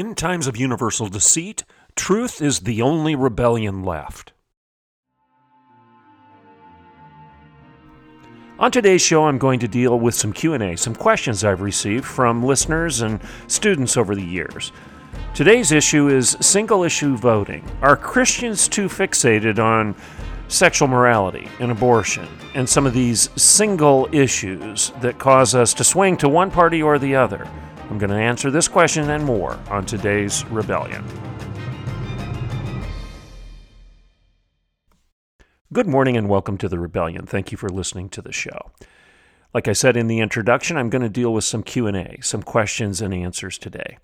In times of universal deceit, truth is the only rebellion left. On today's show, I'm going to deal with some Q&A, some questions I've received from listeners and students over the years. Today's issue is single issue voting. Are Christians too fixated on sexual morality and abortion and some of these single issues that cause us to swing to one party or the other? I'm going to answer this question and more on today's Rebellion. Good morning and welcome to the Rebellion. Thank you for listening to the show. Like I said in the introduction, I'm going to deal with some Q&A, some questions and answers today.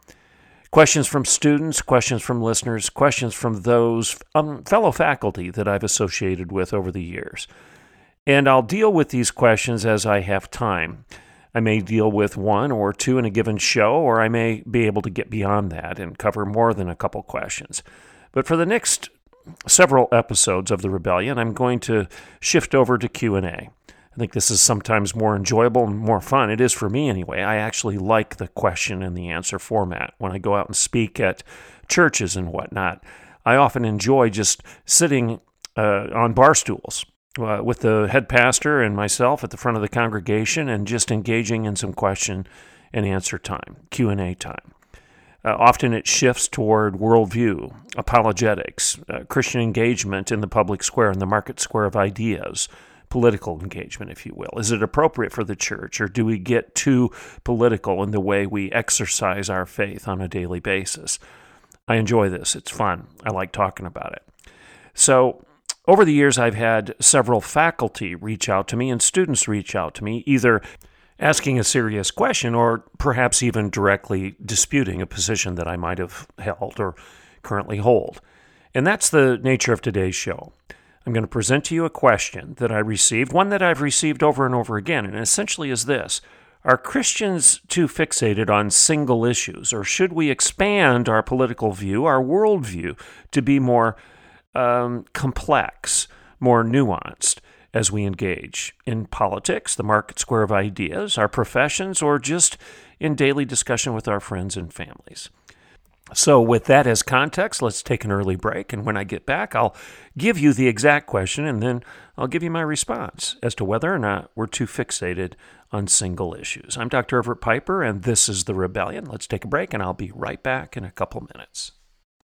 Questions from students, questions from listeners, questions from those um, fellow faculty that I've associated with over the years. And I'll deal with these questions as I have time. I may deal with one or two in a given show, or I may be able to get beyond that and cover more than a couple questions. But for the next several episodes of the rebellion, I'm going to shift over to Q&A. I think this is sometimes more enjoyable and more fun. It is for me anyway. I actually like the question and the answer format when I go out and speak at churches and whatnot. I often enjoy just sitting uh, on bar stools uh, with the head pastor and myself at the front of the congregation and just engaging in some question and answer time, Q&A time. Uh, often it shifts toward worldview, apologetics, uh, Christian engagement in the public square, and the market square of ideas, political engagement, if you will. Is it appropriate for the church, or do we get too political in the way we exercise our faith on a daily basis? I enjoy this. It's fun. I like talking about it. So, over the years, I've had several faculty reach out to me and students reach out to me, either asking a serious question or perhaps even directly disputing a position that I might have held or currently hold. And that's the nature of today's show. I'm going to present to you a question that I received, one that I've received over and over again, and essentially is this Are Christians too fixated on single issues, or should we expand our political view, our worldview, to be more um, complex, more nuanced? as we engage in politics, the market square of ideas, our professions, or just in daily discussion with our friends and families. So, with that as context, let's take an early break. And when I get back, I'll give you the exact question and then I'll give you my response as to whether or not we're too fixated on single issues. I'm Dr. Everett Piper, and this is The Rebellion. Let's take a break, and I'll be right back in a couple minutes.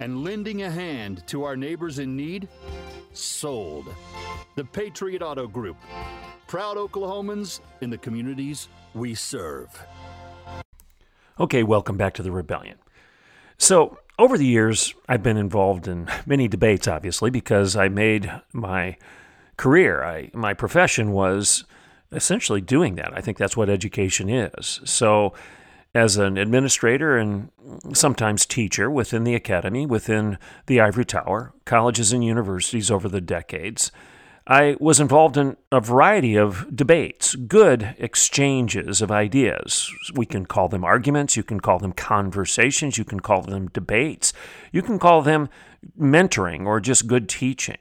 and lending a hand to our neighbors in need? Sold. The Patriot Auto Group. Proud Oklahomans in the communities we serve. Okay, welcome back to the Rebellion. So, over the years, I've been involved in many debates, obviously, because I made my career, I, my profession was essentially doing that. I think that's what education is. So, as an administrator and sometimes teacher within the academy, within the ivory tower, colleges and universities over the decades, I was involved in a variety of debates, good exchanges of ideas. We can call them arguments, you can call them conversations, you can call them debates, you can call them mentoring or just good teaching.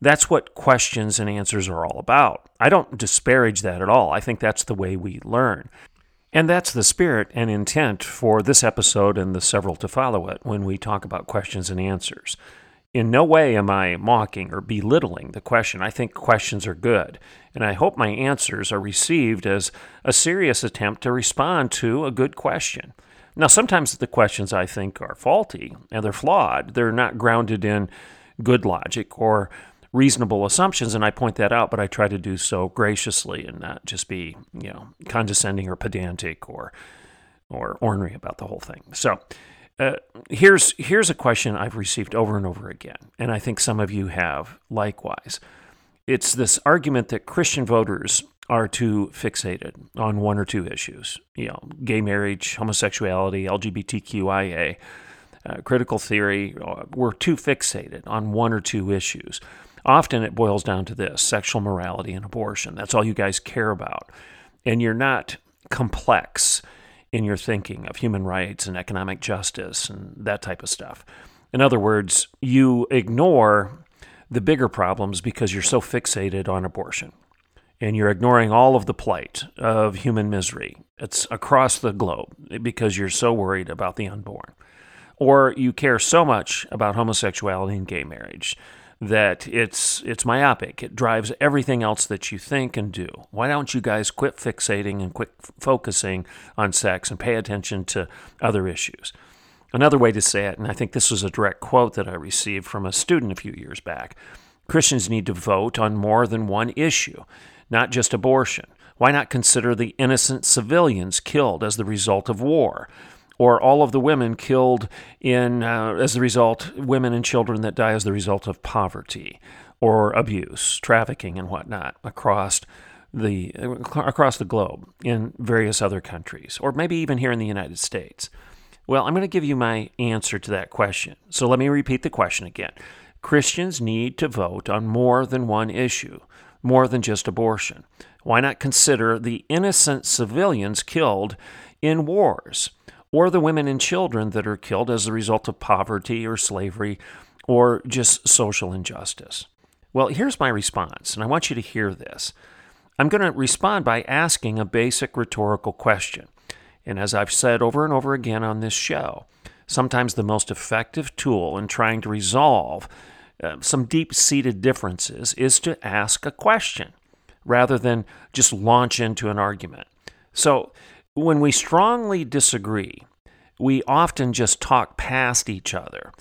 That's what questions and answers are all about. I don't disparage that at all. I think that's the way we learn. And that's the spirit and intent for this episode and the several to follow it when we talk about questions and answers. In no way am I mocking or belittling the question. I think questions are good, and I hope my answers are received as a serious attempt to respond to a good question. Now, sometimes the questions I think are faulty and they're flawed. They're not grounded in good logic or reasonable assumptions, and I point that out, but I try to do so graciously and not just be, you know, condescending or pedantic or or ornery about the whole thing. So, uh, here's here's a question I've received over and over again, and I think some of you have likewise. It's this argument that Christian voters are too fixated on one or two issues, you know, gay marriage, homosexuality, LGBTQIA, uh, critical theory. Uh, we're too fixated on one or two issues. Often it boils down to this sexual morality and abortion. That's all you guys care about. And you're not complex in your thinking of human rights and economic justice and that type of stuff. In other words, you ignore the bigger problems because you're so fixated on abortion. And you're ignoring all of the plight of human misery. It's across the globe because you're so worried about the unborn. Or you care so much about homosexuality and gay marriage that it's it's myopic. It drives everything else that you think and do. Why don't you guys quit fixating and quit f- focusing on sex and pay attention to other issues? Another way to say it, and I think this was a direct quote that I received from a student a few years back Christians need to vote on more than one issue, not just abortion. Why not consider the innocent civilians killed as the result of war? Or all of the women killed in uh, as a result, women and children that die as the result of poverty or abuse, trafficking, and whatnot across the across the globe in various other countries, or maybe even here in the United States. Well, I'm going to give you my answer to that question. So let me repeat the question again. Christians need to vote on more than one issue, more than just abortion. Why not consider the innocent civilians killed in wars? Or the women and children that are killed as a result of poverty or slavery or just social injustice? Well, here's my response, and I want you to hear this. I'm going to respond by asking a basic rhetorical question. And as I've said over and over again on this show, sometimes the most effective tool in trying to resolve uh, some deep seated differences is to ask a question rather than just launch into an argument. So, when we strongly disagree, we often just talk past each other.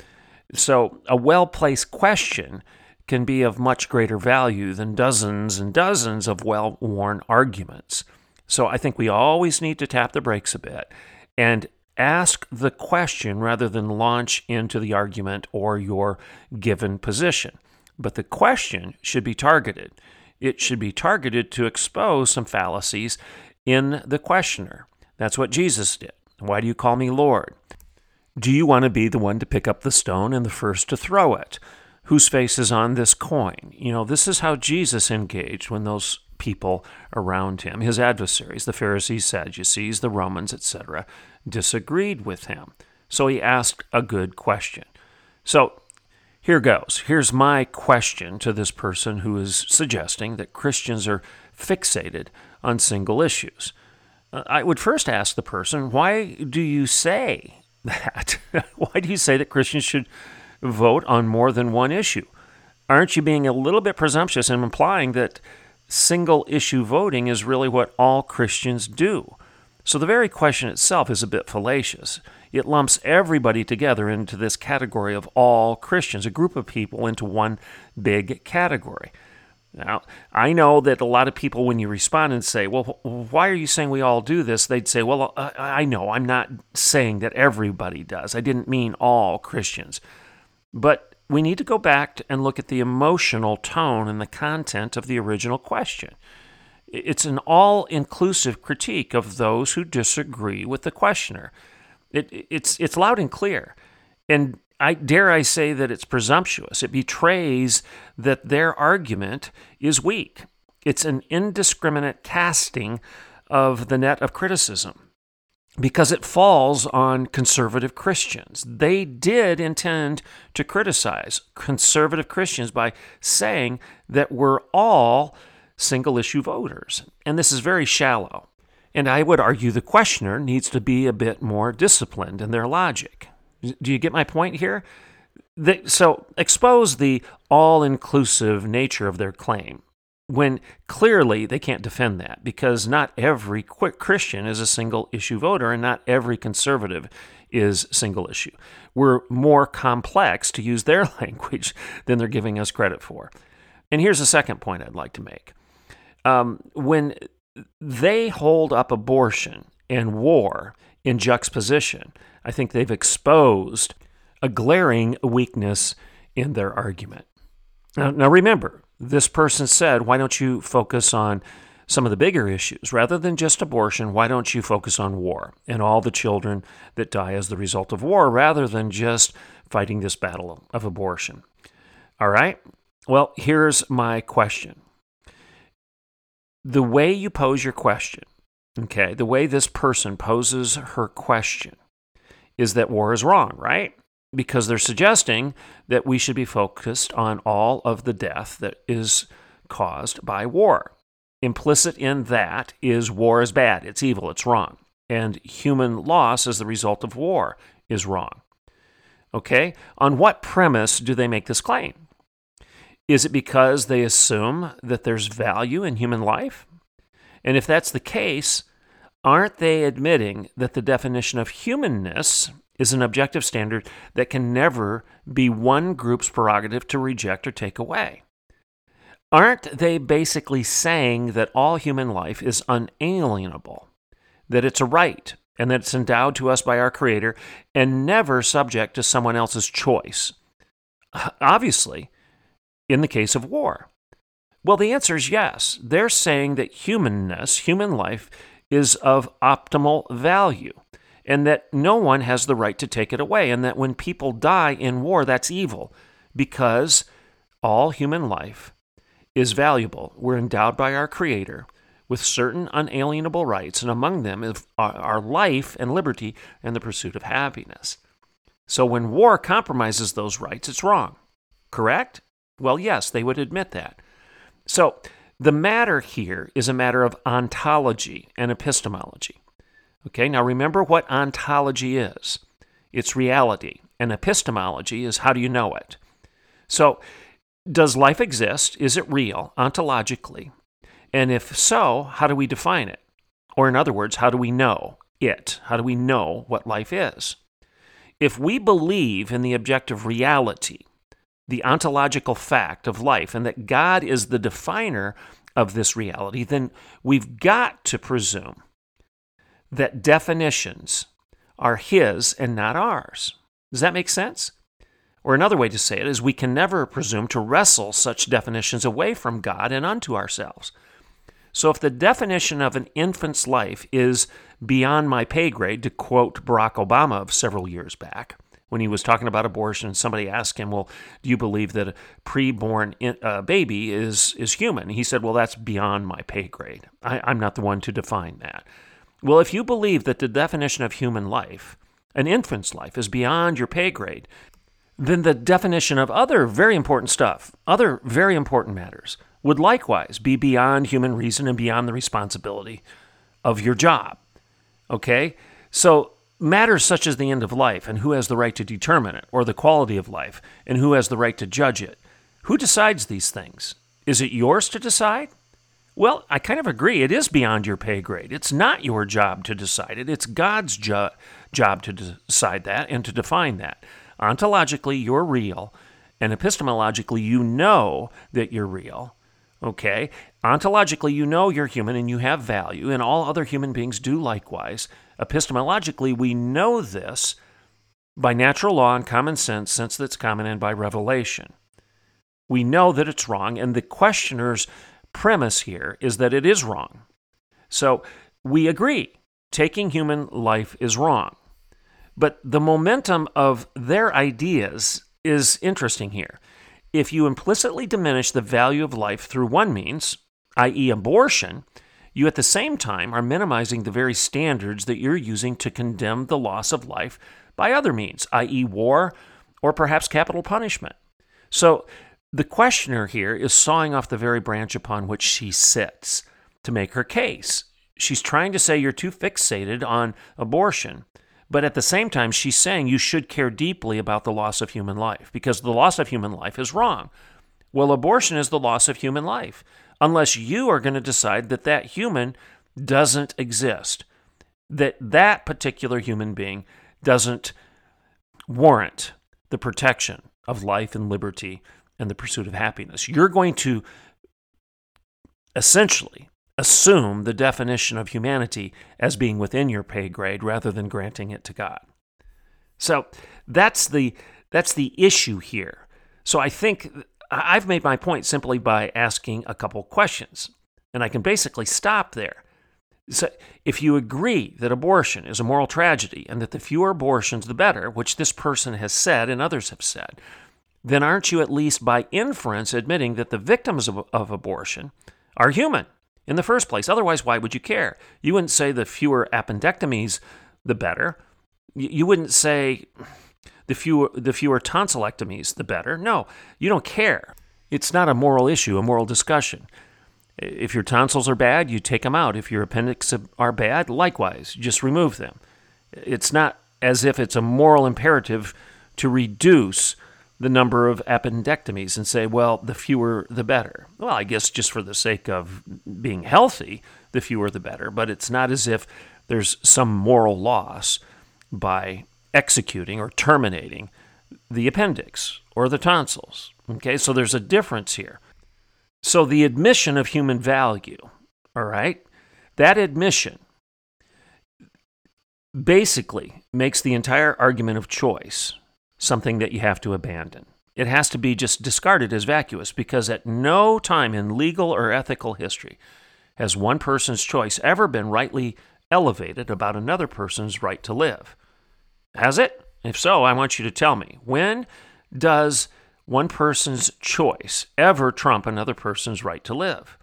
So, a well placed question can be of much greater value than dozens and dozens of well worn arguments. So, I think we always need to tap the brakes a bit and ask the question rather than launch into the argument or your given position. But the question should be targeted. It should be targeted to expose some fallacies in the questioner. That's what Jesus did. Why do you call me Lord? Do you want to be the one to pick up the stone and the first to throw it? Whose face is on this coin? You know, this is how Jesus engaged when those people around him, his adversaries, the Pharisees, Sadducees, the Romans, etc., disagreed with him. So he asked a good question. So here goes. Here's my question to this person who is suggesting that Christians are fixated on single issues. Uh, I would first ask the person, why do you say that? why do you say that Christians should vote on more than one issue? Aren't you being a little bit presumptuous in implying that single issue voting is really what all Christians do? So the very question itself is a bit fallacious. It lumps everybody together into this category of all Christians, a group of people into one big category. Now, I know that a lot of people, when you respond and say, Well, why are you saying we all do this? They'd say, Well, uh, I know, I'm not saying that everybody does. I didn't mean all Christians. But we need to go back and look at the emotional tone and the content of the original question. It's an all inclusive critique of those who disagree with the questioner. It, it's, it's loud and clear. And I dare I say that it's presumptuous. It betrays that their argument is weak. It's an indiscriminate casting of the net of criticism because it falls on conservative Christians. They did intend to criticize conservative Christians by saying that we're all single issue voters. And this is very shallow. And I would argue the questioner needs to be a bit more disciplined in their logic. Do you get my point here? so expose the all inclusive nature of their claim when clearly they can't defend that because not every Christian is a single issue voter and not every conservative is single issue. We're more complex, to use their language, than they're giving us credit for. And here's a second point I'd like to make. Um, when they hold up abortion and war in juxtaposition, I think they've exposed a glaring weakness in their argument. Now, now remember, this person said, why don't you focus on some of the bigger issues? Rather than just abortion, why don't you focus on war and all the children that die as the result of war rather than just fighting this battle of abortion? All right? Well, here's my question. The way you pose your question, okay, the way this person poses her question is that war is wrong, right? because they're suggesting that we should be focused on all of the death that is caused by war. Implicit in that is war is bad, it's evil, it's wrong. And human loss as the result of war is wrong. Okay? On what premise do they make this claim? Is it because they assume that there's value in human life? And if that's the case, aren't they admitting that the definition of humanness is an objective standard that can never be one group's prerogative to reject or take away. Aren't they basically saying that all human life is unalienable, that it's a right, and that it's endowed to us by our Creator and never subject to someone else's choice? Obviously, in the case of war. Well, the answer is yes. They're saying that humanness, human life, is of optimal value and that no one has the right to take it away, and that when people die in war, that's evil because all human life is valuable. We're endowed by our Creator with certain unalienable rights, and among them our life and liberty and the pursuit of happiness. So when war compromises those rights, it's wrong. Correct? Well, yes, they would admit that. So the matter here is a matter of ontology and epistemology. Okay, now remember what ontology is it's reality, and epistemology is how do you know it. So, does life exist? Is it real ontologically? And if so, how do we define it? Or, in other words, how do we know it? How do we know what life is? If we believe in the objective reality, the ontological fact of life, and that God is the definer of this reality, then we've got to presume that definitions are his and not ours. Does that make sense? Or another way to say it is we can never presume to wrestle such definitions away from God and unto ourselves. So if the definition of an infant's life is beyond my pay grade, to quote Barack Obama of several years back, when he was talking about abortion, somebody asked him, "Well, do you believe that a preborn uh, baby is is human?" He said, "Well, that's beyond my pay grade. I, I'm not the one to define that." Well, if you believe that the definition of human life, an infant's life, is beyond your pay grade, then the definition of other very important stuff, other very important matters, would likewise be beyond human reason and beyond the responsibility of your job. Okay? So, matters such as the end of life and who has the right to determine it, or the quality of life and who has the right to judge it, who decides these things? Is it yours to decide? Well, I kind of agree. It is beyond your pay grade. It's not your job to decide it, it's God's jo- job to decide that and to define that. Ontologically, you're real, and epistemologically, you know that you're real. Okay? Ontologically, you know you're human and you have value, and all other human beings do likewise. Epistemologically, we know this by natural law and common sense, since that's common, and by revelation. We know that it's wrong, and the questioner's premise here is that it is wrong. So we agree taking human life is wrong. But the momentum of their ideas is interesting here. If you implicitly diminish the value of life through one means, i.e., abortion, you at the same time are minimizing the very standards that you're using to condemn the loss of life by other means, i.e., war or perhaps capital punishment. So the questioner here is sawing off the very branch upon which she sits to make her case. She's trying to say you're too fixated on abortion, but at the same time, she's saying you should care deeply about the loss of human life because the loss of human life is wrong. Well, abortion is the loss of human life, unless you are going to decide that that human doesn't exist, that that particular human being doesn't warrant the protection of life and liberty and the pursuit of happiness. You're going to essentially assume the definition of humanity as being within your pay grade rather than granting it to God. So that's the that's the issue here. So I think I've made my point simply by asking a couple questions, and I can basically stop there. So if you agree that abortion is a moral tragedy and that the fewer abortions the better, which this person has said and others have said, then aren't you at least by inference admitting that the victims of, of abortion are human in the first place. Otherwise, why would you care? You wouldn't say the fewer appendectomies, the better. You wouldn't say the fewer the fewer tonsillectomies, the better. No, you don't care. It's not a moral issue, a moral discussion. If your tonsils are bad, you take them out. If your appendix are bad, likewise, just remove them. It's not as if it's a moral imperative to reduce the number of appendectomies and say, well, the fewer the better. Well, I guess just for the sake of being healthy, the fewer the better. But it's not as if there's some moral loss by executing or terminating the appendix or the tonsils. Okay, so there's a difference here. So the admission of human value, all right, that admission basically makes the entire argument of choice something that you have to abandon. It has to be just discarded as vacuous because at no time in legal or ethical history has one person's choice ever been rightly elevated about another person's right to live. Has it? If so, I want you to tell me. When does one person's choice ever trump another person's right to live?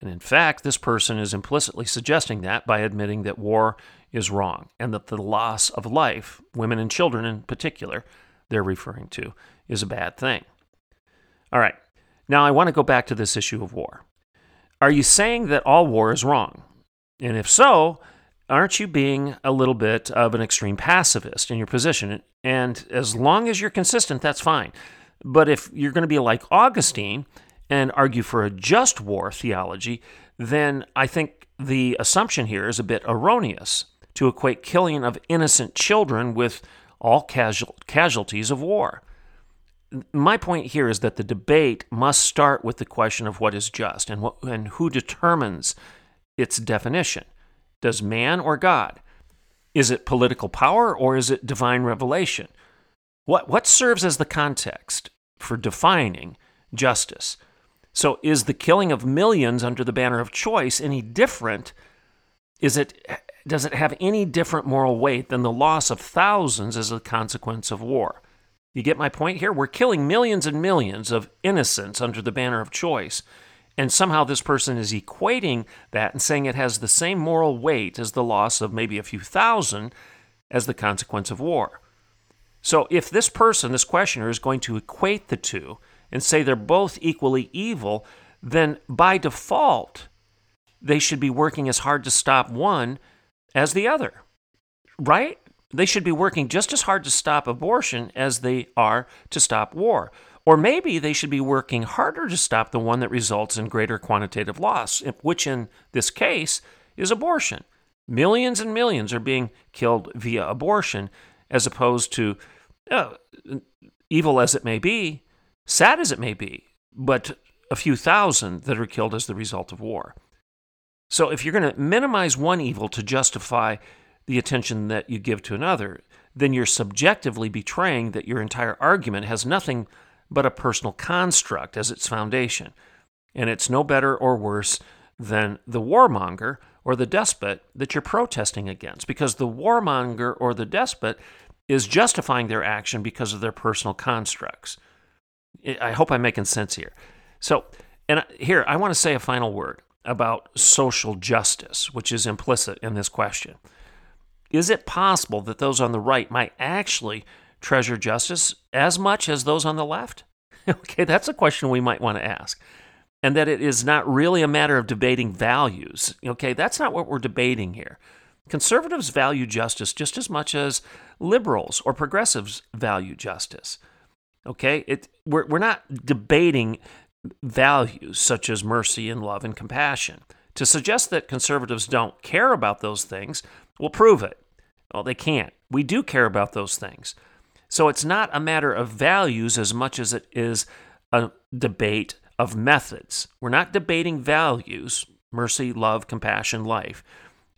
And in fact, this person is implicitly suggesting that by admitting that war is wrong and that the loss of life, women and children in particular, they're referring to is a bad thing. All right, now I want to go back to this issue of war. Are you saying that all war is wrong? And if so, aren't you being a little bit of an extreme pacifist in your position? And as long as you're consistent, that's fine. But if you're going to be like Augustine and argue for a just war theology, then I think the assumption here is a bit erroneous to equate killing of innocent children with all casual, casualties of war. My point here is that the debate must start with the question of what is just and, what, and who determines its definition. Does man or God? Is it political power or is it divine revelation? What, what serves as the context for defining justice? So, is the killing of millions under the banner of choice any different? Is it does it have any different moral weight than the loss of thousands as a consequence of war? You get my point here? We're killing millions and millions of innocents under the banner of choice. And somehow this person is equating that and saying it has the same moral weight as the loss of maybe a few thousand as the consequence of war. So if this person, this questioner, is going to equate the two and say they're both equally evil, then by default, they should be working as hard to stop one as the other, right? They should be working just as hard to stop abortion as they are to stop war. Or maybe they should be working harder to stop the one that results in greater quantitative loss, which in this case is abortion. Millions and millions are being killed via abortion, as opposed to, uh, evil as it may be, sad as it may be, but a few thousand that are killed as the result of war. So if you're going to minimize one evil to justify the attention that you give to another, then you're subjectively betraying that your entire argument has nothing but a personal construct as its foundation. and it's no better or worse than the warmonger or the despot that you're protesting against because the warmonger or the despot is justifying their action because of their personal constructs. I hope I'm making sense here. So, and here, I want to say a final word about social justice, which is implicit in this question. Is it possible that those on the right might actually treasure justice as much as those on the left? okay, that's a question we might want to ask. And that it is not really a matter of debating values. Okay, that's not what we're debating here. Conservatives value justice just as much as liberals or progressives value justice. Okay, it, we're, we're not debating values such as mercy and love and compassion. To suggest that conservatives don't care about those things will prove it. Well, they can't. We do care about those things. So it's not a matter of values as much as it is a debate of methods. We're not debating values, mercy, love, compassion, life,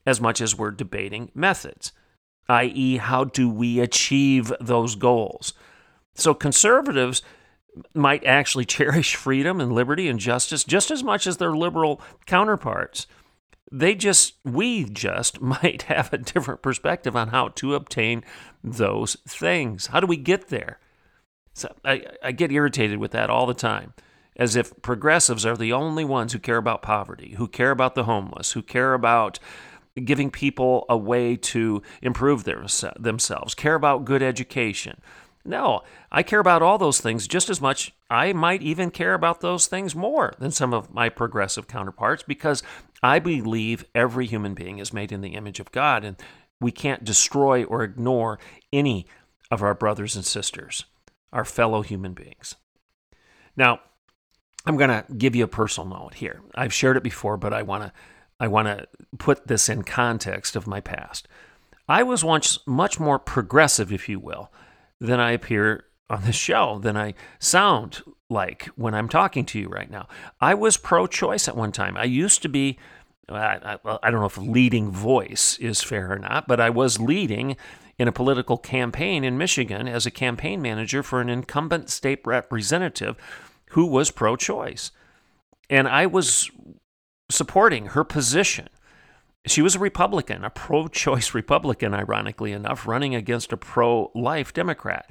as much as we're debating methods, i.e., how do we achieve those goals? So conservatives might actually cherish freedom and liberty and justice just as much as their liberal counterparts. They just, we just might have a different perspective on how to obtain those things. How do we get there? So I, I get irritated with that all the time, as if progressives are the only ones who care about poverty, who care about the homeless, who care about giving people a way to improve their, themselves, care about good education. No, I care about all those things just as much. I might even care about those things more than some of my progressive counterparts because I believe every human being is made in the image of God and we can't destroy or ignore any of our brothers and sisters, our fellow human beings. Now, I'm going to give you a personal note here. I've shared it before, but I want to I want to put this in context of my past. I was once much more progressive, if you will, than I appear on the show, than I sound like when I'm talking to you right now. I was pro choice at one time. I used to be, I, I, I, don't know if leading voice is fair or not, but I was leading in a political campaign in Michigan as a campaign manager for an incumbent state representative who was pro choice. And I was supporting her position. She was a Republican, a pro choice Republican, ironically enough, running against a pro life Democrat.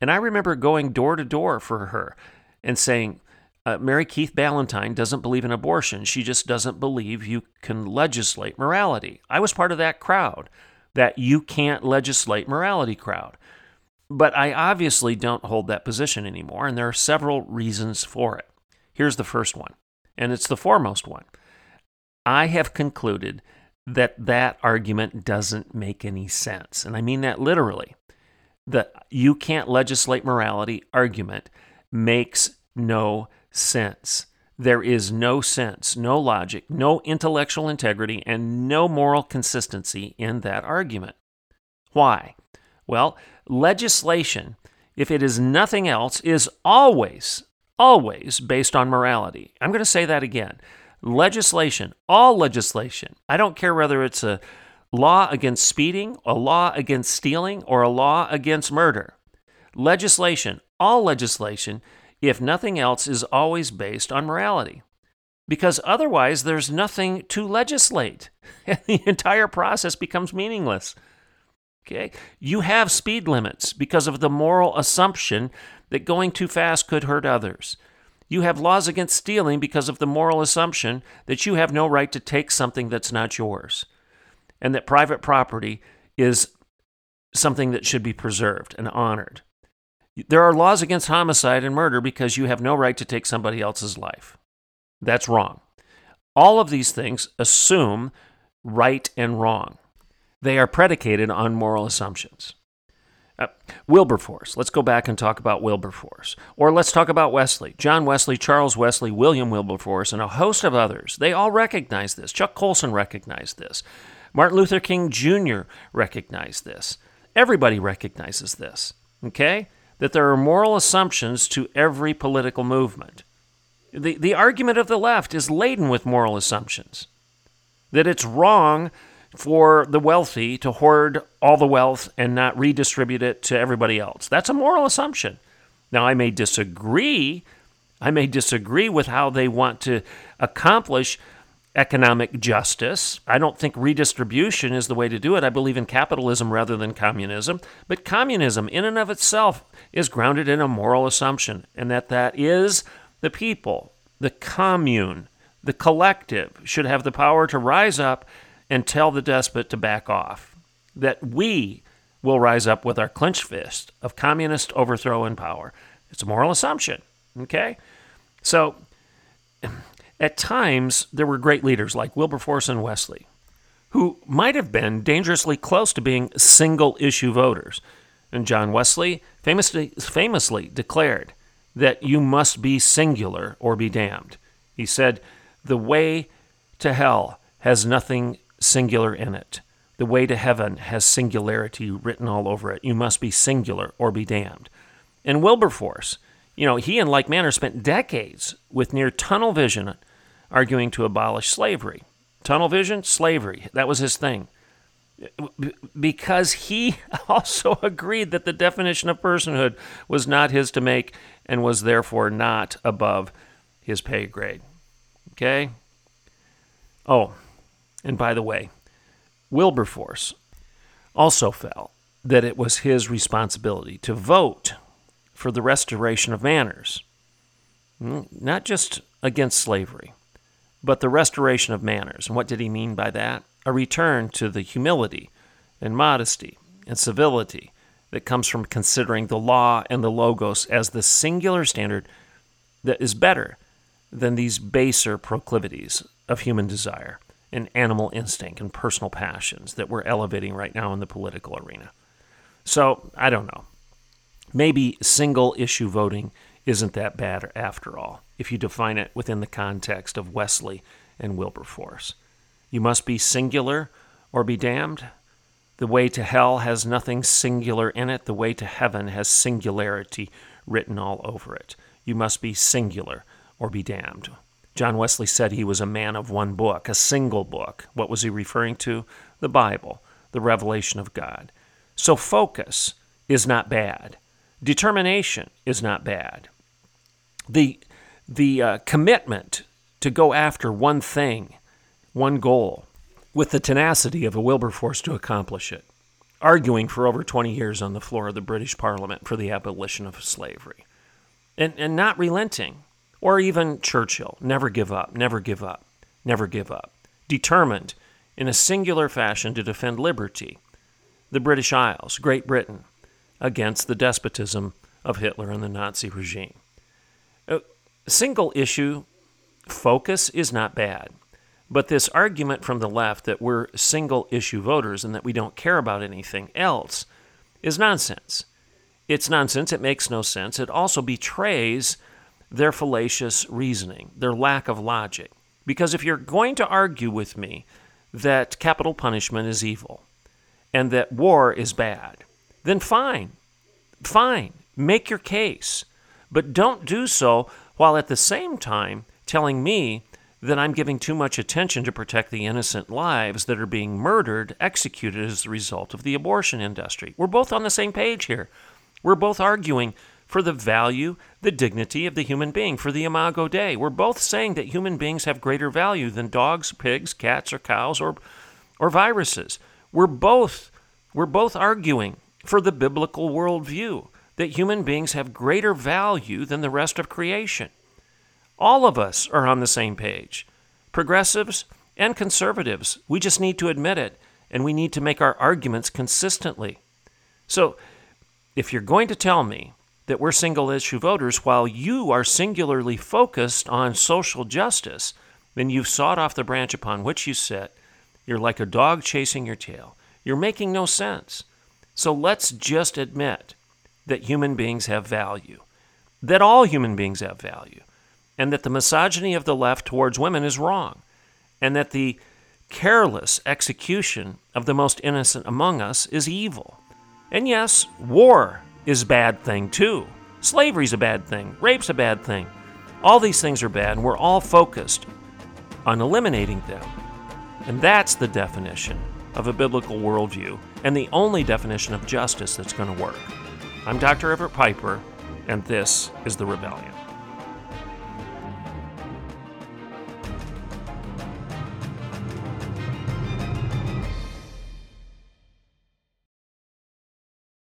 And I remember going door to door for her and saying, uh, Mary Keith Ballantyne doesn't believe in abortion. She just doesn't believe you can legislate morality. I was part of that crowd, that you can't legislate morality crowd. But I obviously don't hold that position anymore, and there are several reasons for it. Here's the first one, and it's the foremost one. I have concluded that that argument doesn't make any sense. And I mean that literally. The you can't legislate morality argument makes no sense. There is no sense, no logic, no intellectual integrity, and no moral consistency in that argument. Why? Well, legislation, if it is nothing else, is always, always based on morality. I'm going to say that again legislation, all legislation, I don't care whether it's a law against speeding, a law against stealing, or a law against murder. Legislation, all legislation, if nothing else, is always based on morality. Because otherwise, there's nothing to legislate, and the entire process becomes meaningless. Okay? You have speed limits because of the moral assumption that going too fast could hurt others. You have laws against stealing because of the moral assumption that you have no right to take something that's not yours, and that private property is something that should be preserved and honored. There are laws against homicide and murder because you have no right to take somebody else's life. That's wrong. All of these things assume right and wrong. They are predicated on moral assumptions. Uh, Wilberforce. Let's go back and talk about Wilberforce. Or let's talk about Wesley. John Wesley, Charles Wesley, William Wilberforce, and a host of others. They all recognize this. Chuck Colson recognized this. Martin Luther King Jr. recognized this. Everybody recognizes this, okay? That there are moral assumptions to every political movement. The, the argument of the left is laden with moral assumptions. That it's wrong for the wealthy to hoard all the wealth and not redistribute it to everybody else. That's a moral assumption. Now, I may disagree I may disagree with how they want to accomplish economic justice. I don't think redistribution is the way to do it. I believe in capitalism rather than communism. But communism, in and of itself, is grounded in a moral assumption, and that that is the people, the commune, the collective should have the power to rise up and tell the despot to back off. That we will rise up with our clenched fist of communist overthrow and power. It's a moral assumption. Okay? So, at times, there were great leaders like Wilberforce and Wesley who might have been dangerously close to being single issue voters. And John Wesley famously, famously declared that you must be singular or be damned. He said, The way to hell has nothing singular in it. The way to heaven has singularity written all over it. You must be singular or be damned. And Wilberforce, you know, he in like manner spent decades with near tunnel vision arguing to abolish slavery. Tunnel vision, slavery, that was his thing. Because he also agreed that the definition of personhood was not his to make and was therefore not above his pay grade. Okay? Oh, and by the way, Wilberforce also felt that it was his responsibility to vote for the restoration of manners, not just against slavery, but the restoration of manners. And what did he mean by that? A return to the humility and modesty and civility that comes from considering the law and the logos as the singular standard that is better than these baser proclivities of human desire and animal instinct and personal passions that we're elevating right now in the political arena. So, I don't know. Maybe single issue voting isn't that bad after all, if you define it within the context of Wesley and Wilberforce. You must be singular or be damned. The way to hell has nothing singular in it. The way to heaven has singularity written all over it. You must be singular or be damned. John Wesley said he was a man of one book, a single book. What was he referring to? The Bible, the revelation of God. So focus is not bad. Determination is not bad. The, the uh, commitment to go after one thing, one goal, with the tenacity of a Wilberforce to accomplish it, arguing for over 20 years on the floor of the British Parliament for the abolition of slavery, and, and not relenting or even Churchill never give up, never give up, never give up. Determined in a singular fashion to defend liberty, the British Isles, Great Britain, against the despotism of Hitler and the Nazi regime. A single issue focus is not bad. But this argument from the left that we're single issue voters and that we don't care about anything else is nonsense. It's nonsense. It makes no sense. It also betrays their fallacious reasoning, their lack of logic. Because if you're going to argue with me that capital punishment is evil and that war is bad, then fine. Fine. Make your case. But don't do so while at the same time telling me that I'm giving too much attention to protect the innocent lives that are being murdered, executed as a result of the abortion industry. We're both on the same page here. We're both arguing for the value, the dignity of the human being, for the imago Dei. We're both saying that human beings have greater value than dogs, pigs, cats, or cows, or, or viruses. We're both, we're both arguing for the biblical worldview that human beings have greater value than the rest of creation. All of us are on the same page. Progressives and conservatives, we just need to admit it, and we need to make our arguments consistently. So, if you're going to tell me that we're single issue voters while you are singularly focused on social justice, then you've sawed off the branch upon which you sit. You're like a dog chasing your tail. You're making no sense. So let's just admit that human beings have value, that all human beings have value, and that the misogyny of the left towards women is wrong, and that the careless execution of the most innocent among us is evil. And yes, war is a bad thing too. Slavery's a bad thing. Rape's a bad thing. All these things are bad, and we're all focused on eliminating them. And that's the definition of a biblical worldview, and the only definition of justice that's going to work. I'm Dr. Everett Piper, and this is The Rebellion.